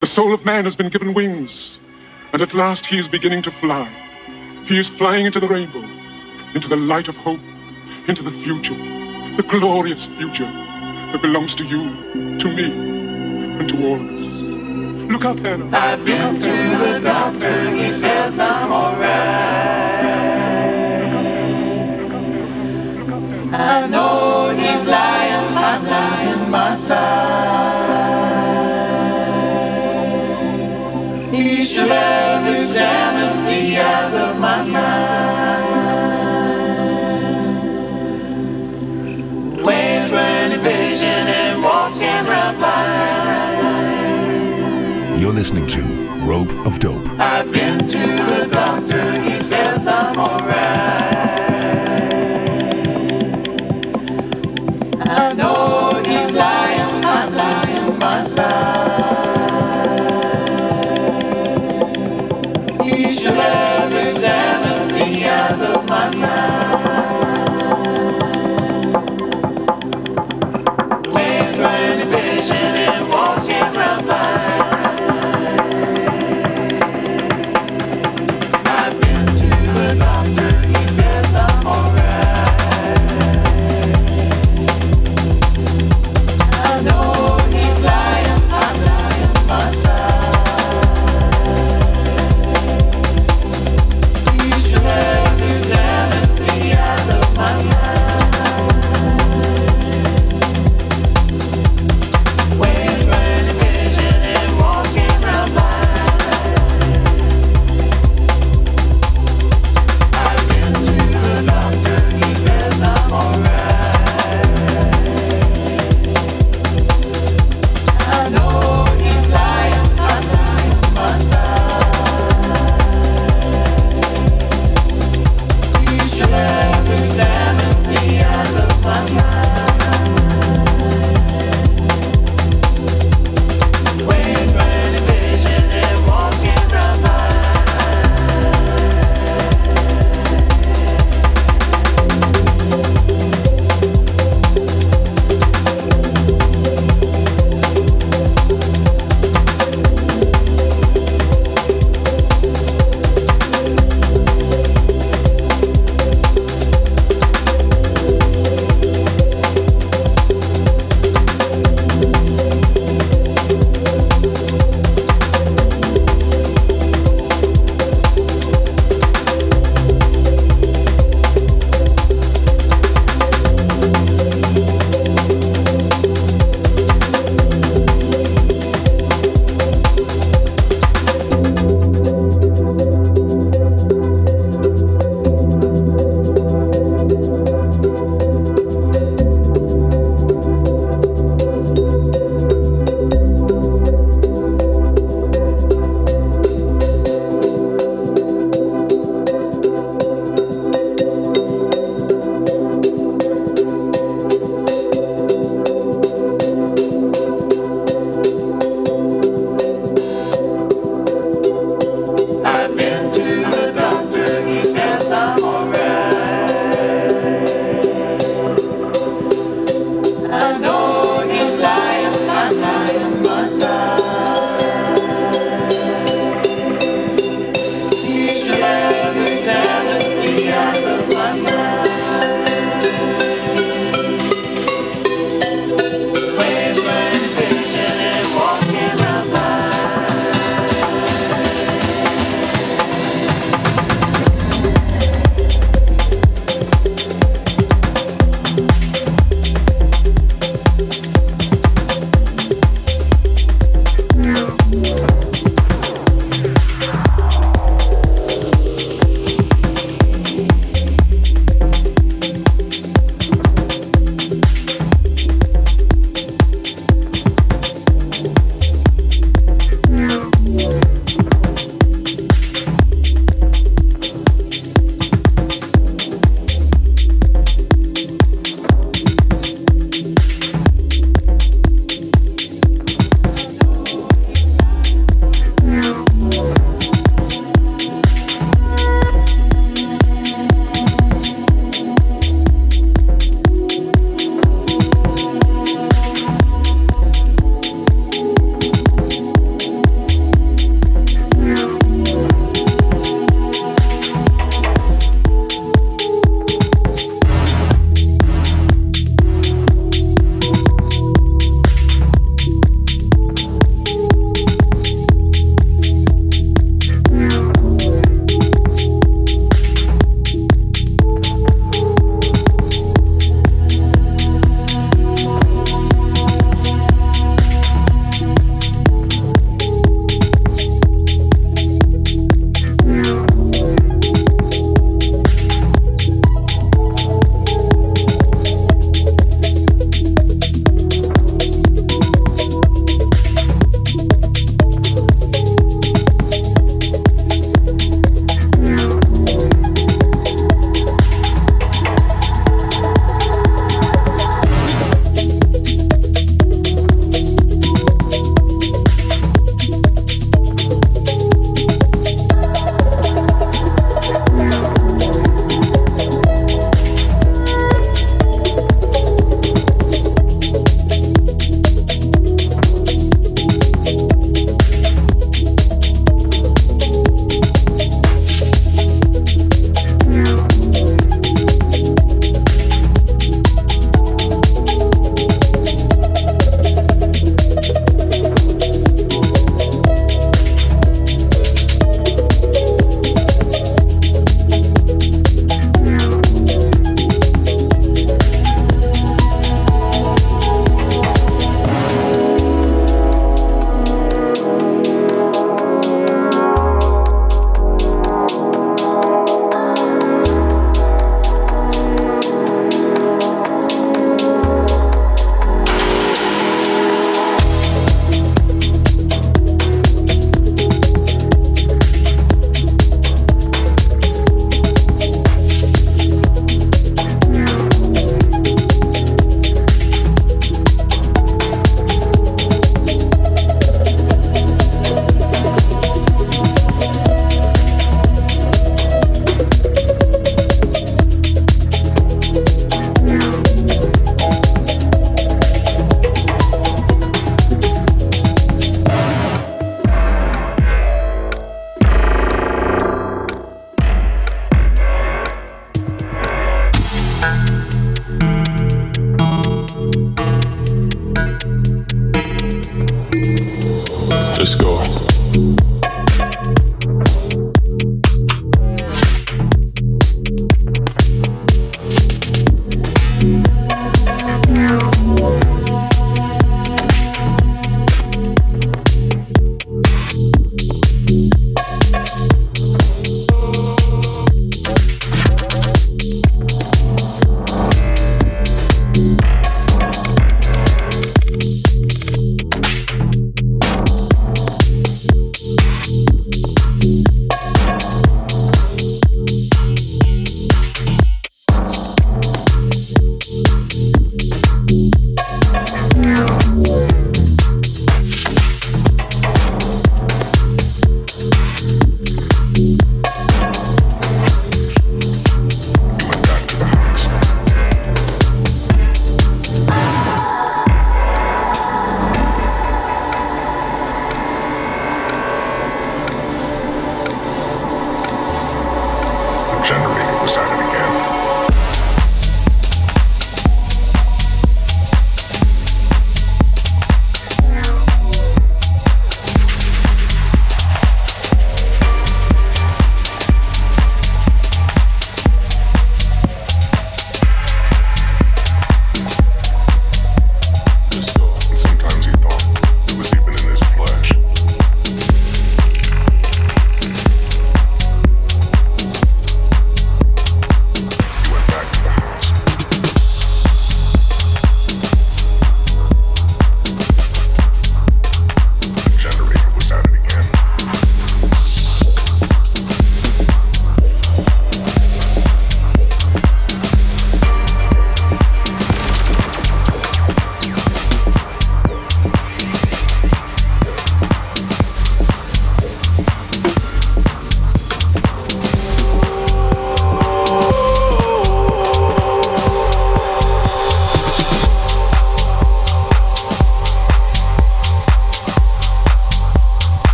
The soul of man has been given wings, and at last he is beginning to fly. He is flying into the rainbow, into the light of hope, into the future, the glorious future that belongs to you, to me, and to all of us. Look up, Hannah. I've been to the doctor, he says I'm alright. I know he's lying, I'm losing my sight. The eyes of my mind. 2020 vision and blind. You're listening to Rope of Dope. I've been to the doctor, he says I'm alright.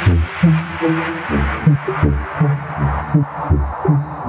Thank you.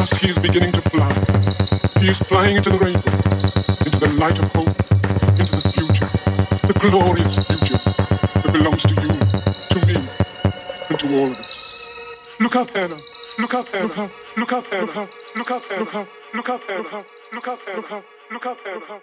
Last he is beginning to fly. He is flying into the rainbow, into the light of hope, into the future, the glorious future that belongs to you, to me, and to all of us. Look up, Hannah. Look up, Hannah. Look up, look up, Hannah. Look up, Hannah. Look up, look up, Hannah. Look up, Hannah. Look up, look up, Hannah.